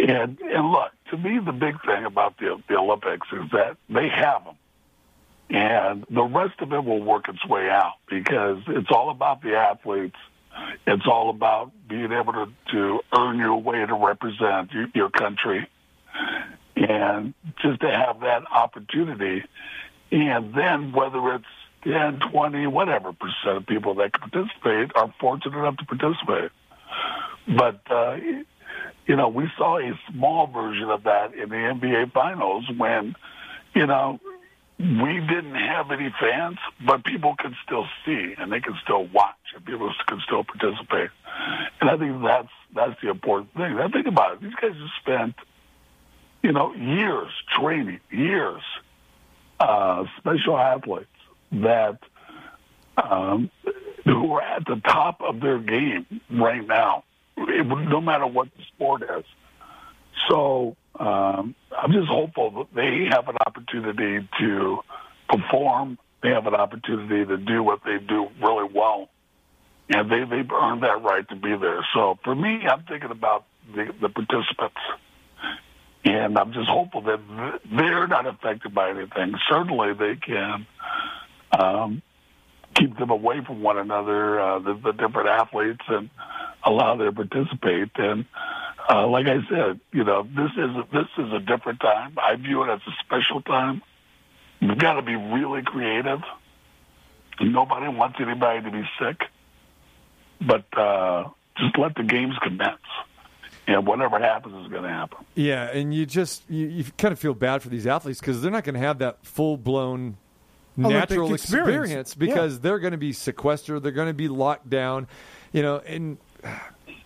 And and look, to me, the big thing about the the Olympics is that they have them, and the rest of it will work its way out because it's all about the athletes. It's all about being able to to earn your way to represent your, your country, and just to have that opportunity. And then whether it's 10, 20, whatever percent of people that can participate are fortunate enough to participate. But uh, you know, we saw a small version of that in the NBA Finals when, you know, we didn't have any fans, but people could still see and they could still watch and people could still participate. And I think that's that's the important thing. Now think about it. These guys have spent, you know, years training, years, uh, special athletes that um, who are at the top of their game right now, it, no matter what the sport is. So um, I'm just hopeful that they have an opportunity to perform. They have an opportunity to do what they do really well, and they they've earned that right to be there. So for me, I'm thinking about the, the participants. And I'm just hopeful that they're not affected by anything. Certainly, they can um, keep them away from one another, uh, the, the different athletes, and allow them to participate. And uh, like I said, you know, this is this is a different time. I view it as a special time. We've got to be really creative. Nobody wants anybody to be sick, but uh, just let the games commence. And whatever happens is going to happen. Yeah, and you just you, you kind of feel bad for these athletes because they're not going to have that full blown Olympic natural experience. experience, because they're going to be sequestered, they're going to be locked down, you know. And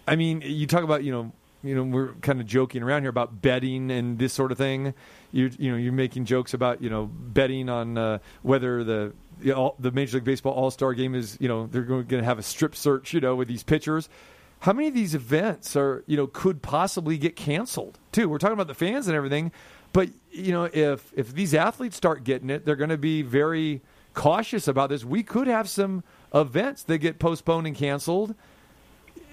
I mean, you talk about you know you know, we're kind of joking around here about betting and this sort of thing. You you know, you're making jokes about you know betting on uh, whether the you know, the Major League Baseball All Star Game is you know they're going to have a strip search you know with these pitchers. How many of these events are you know could possibly get canceled too? We're talking about the fans and everything, but you know if if these athletes start getting it, they're going to be very cautious about this. We could have some events that get postponed and canceled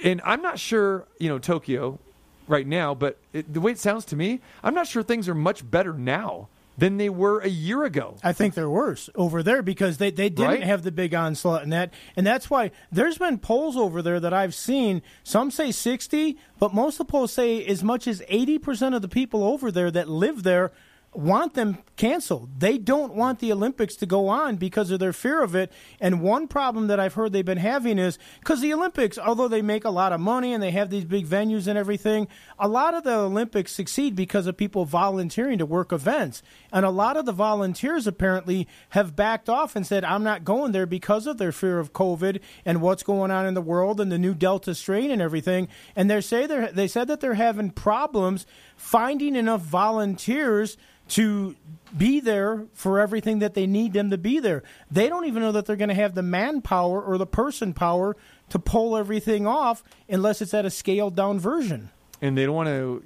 and I'm not sure, you know, Tokyo right now, but it, the way it sounds to me, I'm not sure things are much better now than they were a year ago. I think they're worse over there because they, they didn't Right. have the big onslaught in that. And that's why there's been polls over there that I've seen. Some say 60, but most of the polls say as much as 80% of the people over there that live there want them canceled. They don't want the Olympics to go on because of their fear of it. And one problem that I've heard they've been having is because the Olympics, although they make a lot of money and they have these big venues and everything, a lot of the Olympics succeed because of people volunteering to work events. And a lot of the volunteers apparently have backed off and said, I'm not going there because of their fear of COVID and what's going on in the world and the new Delta strain and everything. And they say they they said that they're having problems finding enough volunteers to be there for everything that they need them to be there. They don't even know that they're going to have the manpower or the person power to pull everything off unless it's at a scaled down version. And they don't want to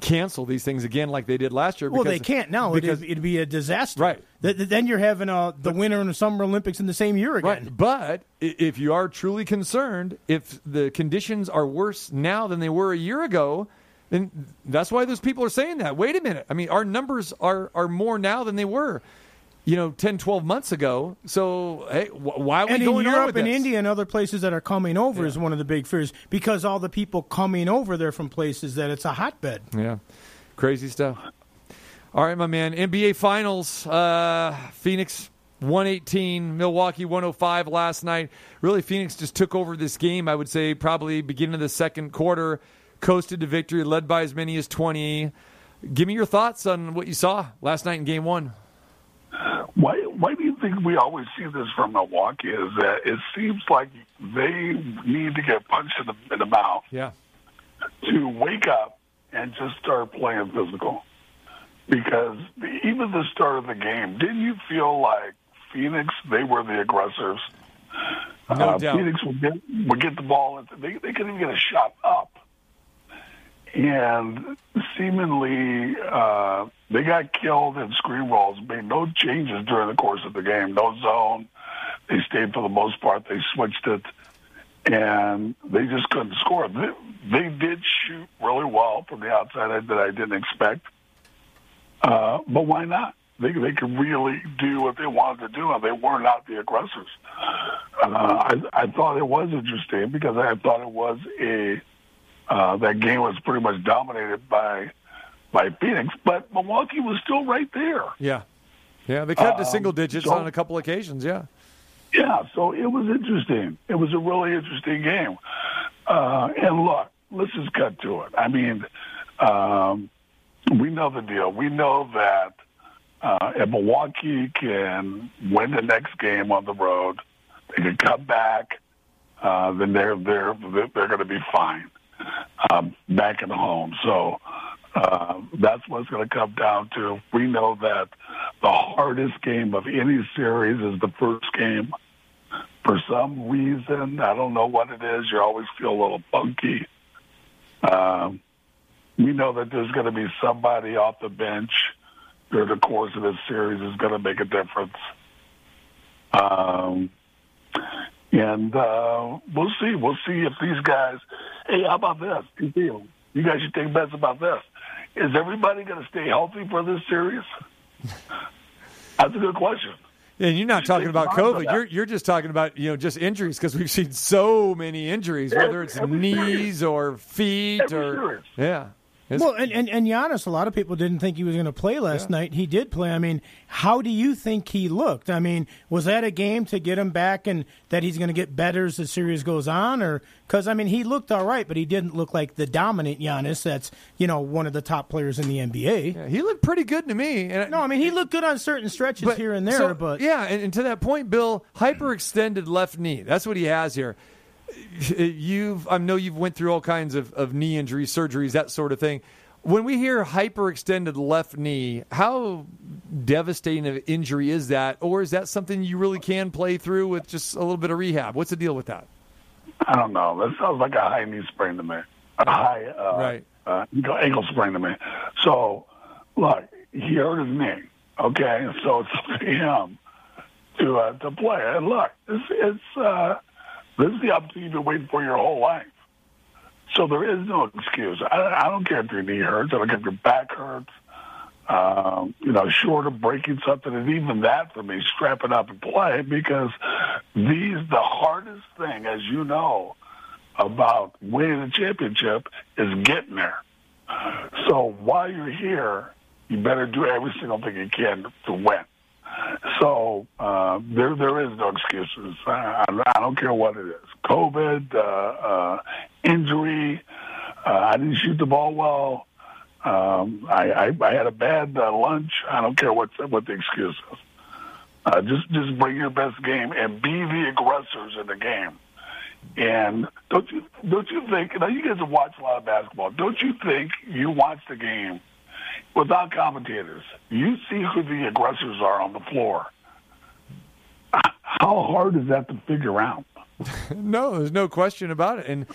cancel these things again like they did last year. Well, they can't now. Because, It'd, it'd be a disaster. Right. Th- th- then you're having uh, the Winter and the Summer Olympics in the same year again. Right. But if you are truly concerned, if the conditions are worse now than they were a year ago, then that's why those people are saying that. Wait a minute. I mean, our numbers are, are more now than they were, you know, 10, 12 months ago. So, hey, wh- why are we And in going on Europe and this? India and other places that are coming over is one of the big fears because all the people coming over there from places that it's a hotbed. Yeah. Crazy stuff. All right, my man. NBA Finals. Uh, Phoenix 118, Milwaukee 105 last night. Really, Phoenix just took over this game, I would say, probably beginning of the second quarter. Coasted to victory, led by as many as 20. Give me your thoughts on what you saw last night in game one. Why why do you think we always see this from Milwaukee? Is that it seems like they need to get punched in the, in the mouth Yeah. to wake up and just start playing physical. Because even the start of the game, didn't you feel like Phoenix they were the aggressors? No uh, doubt. Phoenix would get would get the ball. They they couldn't even get a shot up, and seemingly uh, they got killed in screen rolls. Made no changes during the course of the game. No zone. They stayed for the most part. They switched it, and they just couldn't score. They, they did shoot really well from the outside that I didn't expect. Uh, but why not? They they could really do what they wanted to do, and they were not the aggressors. Uh, I I thought it was interesting because I thought it was a uh, that game was pretty much dominated by by Phoenix, but Milwaukee was still right there. Yeah. Yeah. They cut to Um, single digits so- on a couple occasions. Yeah. Yeah, so it was interesting. It was a really interesting game. Uh, and look, let's just cut to it. I mean, um, we know the deal. We know that uh, if Milwaukee can win the next game on the road, they can come back. Uh, then they're they're they're going to be fine um, back at home. So uh, that's what it's going to come down to. We know that the hardest game of any series is the first game. For some reason, I don't know what it is. You always feel a little funky. Um, we know that there's going to be somebody off the bench during the course of this series is going to make a difference. Um, and uh, we'll see. We'll see if these guys. Hey, how about this? You you guys should take bets about this. Is everybody going to stay healthy for this series? That's a good question. And you're not talking about COVID. You're you're just talking about you know just injuries because we've seen so many injuries, whether it's Every- every knees or feet Every or series. yeah. It's- Well, and, and, and Giannis, a lot of people didn't think he was going to play last night. He did play. I mean, how do you think he looked? I mean, was that a game to get him back and that he's going to get better as the series goes on? Or because, I mean, he looked all right, but he didn't look like the dominant Giannis that's, you know, one of the top players in the NBA. yeah, he looked pretty good to me. And No, I mean, he looked good on certain stretches here and there, so, but yeah, and, and to that point, Bill, hyperextended left knee. That's what he has here. You've I know you've went through all kinds of, of knee injuries, surgeries, that sort of thing. When we hear hyperextended left knee, how devastating of an injury is that, or is that something you really can play through with just a little bit of rehab? What's the deal with that? I don't know. That sounds like a high knee sprain to me. A high uh, Right. uh, ankle- ankle sprain to me. So, look, he hurt his knee. Okay, so it's up to him to uh, to play. And look, it's it's uh, this is the opportunity you've been waiting for your whole life. So there is no excuse. I, I don't care if your knee hurts. I don't care if your back hurts. Um, you know, short of breaking something, and even that for me, strap it up and play because these the hardest thing, as you know, about winning a championship is getting there. So while you're here, you better do every single thing you can to win. So uh, there, there is no excuses. I, I don't care what it is: COVID, uh, uh, injury. Uh, I didn't shoot the ball well. Um, I, I, I had a bad uh, lunch. I don't care what what the excuse is. Uh, just just bring your best game and be the aggressors in the game. And don't you don't you think? Now you guys have watched a lot of basketball. Don't you think you watch the game without commentators? You see who the aggressors are on the floor. How hard is that to figure out? No, there's no question about it. And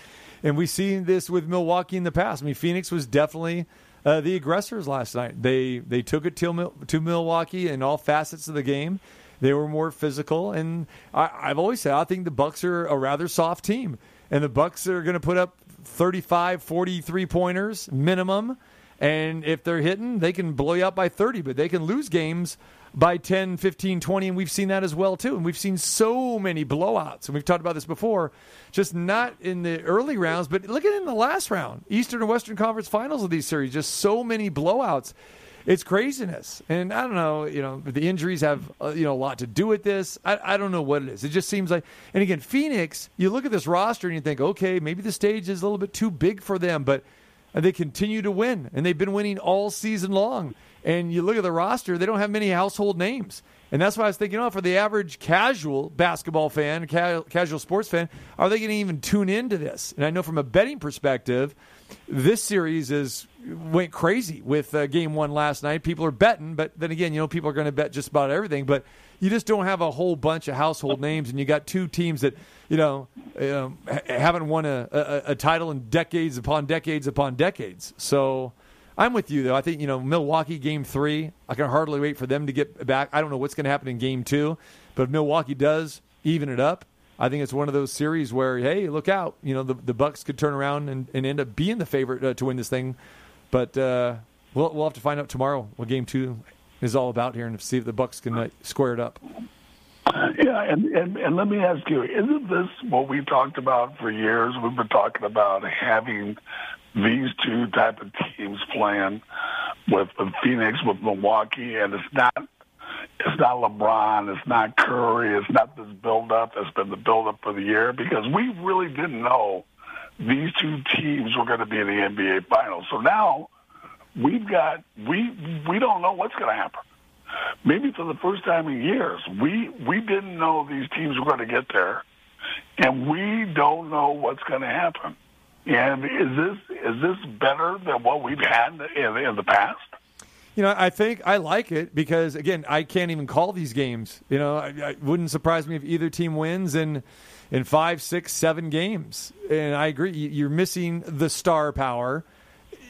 and we've seen this with Milwaukee in the past. I mean, Phoenix was definitely uh, the aggressors last night. They they took it to, to Milwaukee in all facets of the game. They were more physical, and I, I've always said I think the Bucks are a rather soft team, and the Bucks are going to put up 35, 43 pointers minimum. And if they're hitting, they can blow you out by 30, but they can lose games by 10, 15, 20, and we've seen that as well too. And we've seen so many blowouts, and we've talked about this before, just not in the early rounds, but look at it in the last round, Eastern and Western Conference Finals of these series, just so many blowouts. It's craziness, and I don't know. You know, the injuries have uh, you know a lot to do with this. I, I don't know what it is. It just seems like, and again, Phoenix. You look at this roster and you think, okay, maybe the stage is a little bit too big for them, but and they continue to win, and they've been winning all season long. And you look at the roster; they don't have many household names, and that's why I was thinking, oh, for the average casual basketball fan, ca- casual sports fan, are they going to even tune into this? And I know from a betting perspective, this series is went crazy with uh, game one last night. People are betting, but then again, you know, people are going to bet just about everything, but you just don't have a whole bunch of household names, and you got two teams that you know um, haven't won a, a, a title in decades upon decades upon decades. So I'm with you though. I think you know Milwaukee game three. I can hardly wait for them to get back. I don't know what's going to happen in game two, but if Milwaukee does even it up, I think it's one of those series where hey, look out. You know the the Bucks could turn around and, and end up being the favorite uh, to win this thing, but uh, we'll we'll have to find out tomorrow what game two is all about here and see if the Bucks can uh, square it up. Yeah, and, and and let me ask you: Isn't this what we talked about for years? We've been talking about having these two type of teams playing with, with Phoenix, with Milwaukee, and it's not it's not LeBron, it's not Curry, it's not this build up that's been the build up for the year because we really didn't know these two teams were going to be in the NBA Finals. So now we've got we we don't know what's going to happen. Maybe for the first time in years, we we didn't know these teams were going to get there, and we don't know what's going to happen. And is this is this better than what we've had in, in the past? You know, I think I like it because again, I can't even call these games. You know, I, I wouldn't surprise me if either team wins in in five, six, seven games. And I agree, you- you're missing the star power.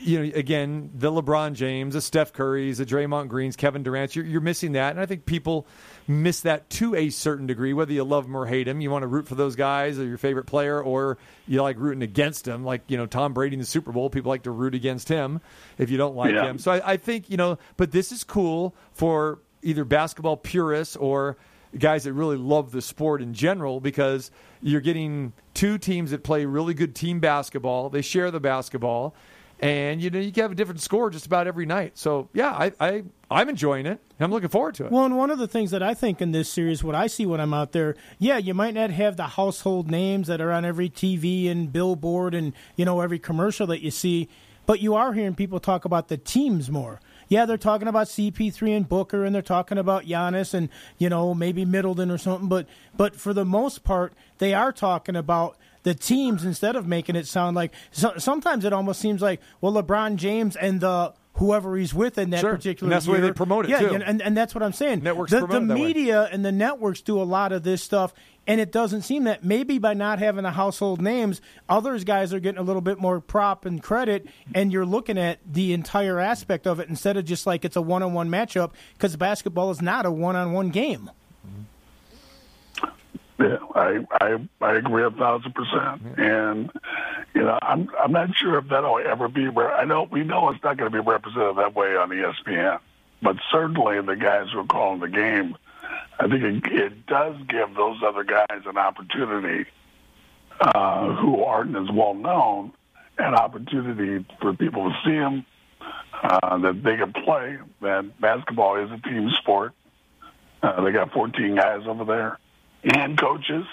You know, again, the LeBron James, the Steph Currys, the Draymond Greens, Kevin Durant. You're, you're missing that, and I think people miss that to a certain degree. Whether you love them or hate them, you want to root for those guys or your favorite player, or you like rooting against them. Like you know, Tom Brady in the Super Bowl, people like to root against him if you don't like Yeah. him. So I, I think you know, but this is cool for either basketball purists or guys that really love the sport in general because you're getting two teams that play really good team basketball. They share the basketball, and you know you can have a different score just about every night. So yeah, I, I I'm enjoying it. I'm looking forward to it. Well, and one of the things that I think in this series, what I see when I'm out there, yeah, you might not have the household names that are on every TV and billboard and you know every commercial that you see, but you are hearing people talk about the teams more. Yeah, they're talking about CP3 and Booker, and they're talking about Giannis and you know maybe Middleton or something, but but for the most part, they are talking about the teams instead of making it sound like so, sometimes it almost seems like well LeBron James and the whoever he's with in that Sure. particular And that's the way they promote it, yeah, too. and, and, that's what I'm saying. Networks the, the that way. media and the networks do a lot of this stuff, and it doesn't seem that maybe by not having the household names, others guys are getting a little bit more prop and credit, and you're looking at the entire aspect of it instead of just like it's a one-on-one matchup because basketball is not a one-on-one game. Mm-hmm. Yeah, I I I agree a thousand percent. And you know, I'm I'm not sure if that'll ever be. Where I know we know it's not going to be represented that way on ESPN, but certainly the guys who are calling the game, I think it, it does give those other guys an opportunity uh, who aren't as well known, an opportunity for people to see them, uh, that they can play. That basketball is a team sport. Uh, they got 14 guys over there and coaches.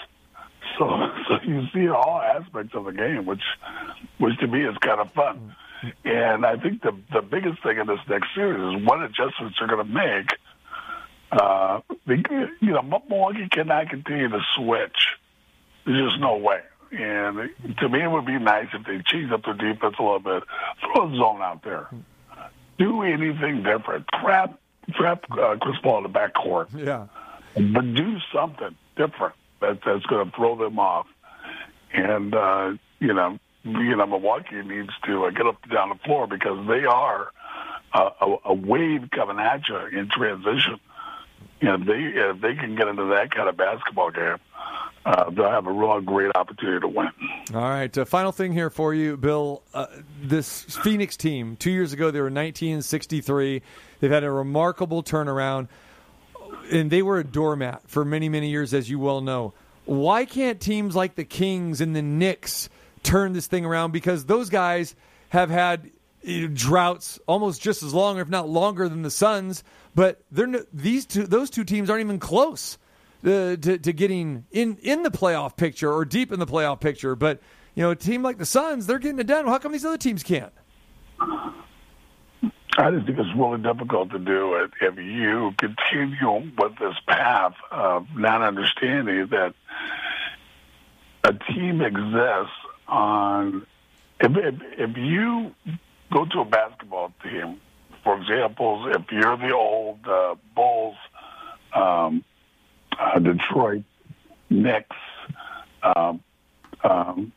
So, so you see all aspects of the game, which, which to me is kind of fun. And I think the the biggest thing in this next series is what adjustments they're going to make. Uh, you know, Milwaukee cannot continue to switch. There's just no way. And to me, it would be nice if they change up their defense a little bit, throw a zone out there, do anything different. Trap, trap uh, Chris Paul in the backcourt Yeah. but do something different that, that's going to throw them off. And uh, you know, you know, Milwaukee needs to uh, get up and down the floor because they are uh, a, a wave coming at you in transition. And they if they can get into that kind of basketball game, uh, they'll have a real great opportunity to win. All right. Uh, final thing here for you, Bill. Uh, this Phoenix team, two years ago, they were 19 and 63. They've had a remarkable turnaround, and they were a doormat for many, many years, as you well know. Why can't teams like the Kings and the Knicks turn this thing around? Because those guys have had droughts almost just as long, if not longer, than the Suns. But no, these two; those two teams aren't even close uh, to, to getting in in the playoff picture or deep in the playoff picture. But you know, a team like the Suns, they're getting it done. How come these other teams can't? I just think it's really difficult to do it if you continue with this path of not understanding that a team exists on. If, if, if you go to a basketball team, for example, if you're the old uh, Bulls, um, uh, Detroit, Knicks, um, um,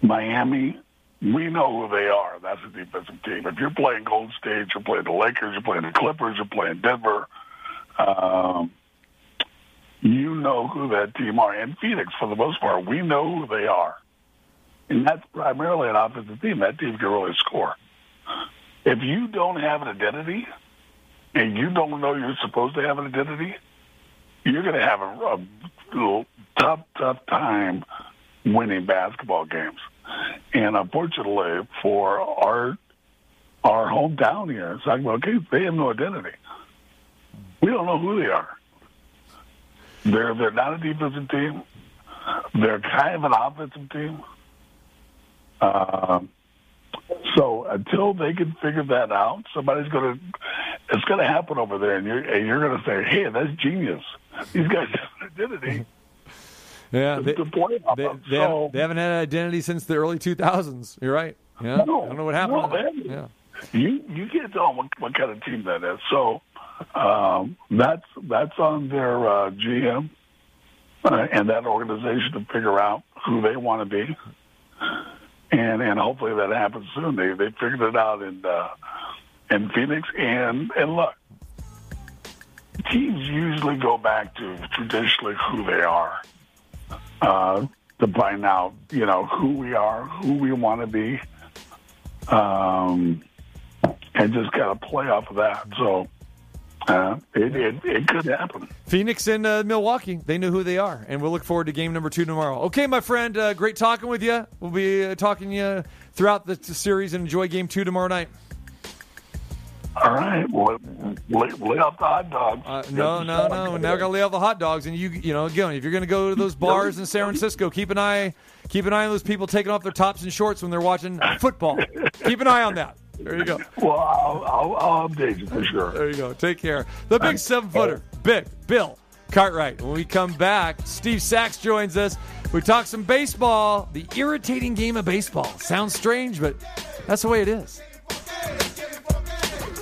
Miami, we know who they are. That's a defensive team. If you're playing Golden State, you're playing the Lakers, you're playing the Clippers, you're playing Denver. Um, you know who that team are. And Phoenix, for the most part, we know who they are. And that's primarily an offensive team. That team can really score. If you don't have an identity and you don't know you're supposed to have an identity, you're going to have a, a tough, tough time winning basketball games. And unfortunately, for our our hometown here, it's like, okay, they have no identity. We don't know who they are. They're they're not a defensive team. They're kind of an offensive team. Um, so until they can figure that out, somebody's going to. It's going to happen over there, and you're and you're going to say, "Hey, that's genius. These guys have an identity." Yeah, they, to play off they, they, So- haven't, they haven't had an identity since the early 2000s. You're right. Yeah, No, I don't know what happened. no, yeah. You you can't tell them what, what kind of team that is. So um, that's that's on their uh, GM uh, and that organization to figure out who they want to be, and and hopefully that happens soon. They they figured it out in uh, in Phoenix, and and look, teams usually go back to traditionally who they are uh, to find out, you know, who we are, who we want to be um, and just kind of play off of that. So uh, it, it it could happen. Phoenix and uh, Milwaukee, they know who they are, and we'll look forward to game number two tomorrow. Okay, my friend, uh, great talking with you. We'll be uh, talking to you throughout the series and enjoy game two tomorrow night. All right, well, lay, lay off the hot dogs. Uh, no, no, no. Now I gotta lay off the hot dogs, and you, you know, again, if you're gonna go to those bars in San Francisco, keep an eye, keep an eye on those people taking off their tops and shorts when they're watching football. keep an eye on that. There you go. Well, I'll, I'll, I'll update you for sure. There you go. Take care. The big seven footer, big Bill Cartwright. When we come back, Steve Sax joins us. We talk some baseball, the irritating game of baseball. Sounds strange, but that's the way it is.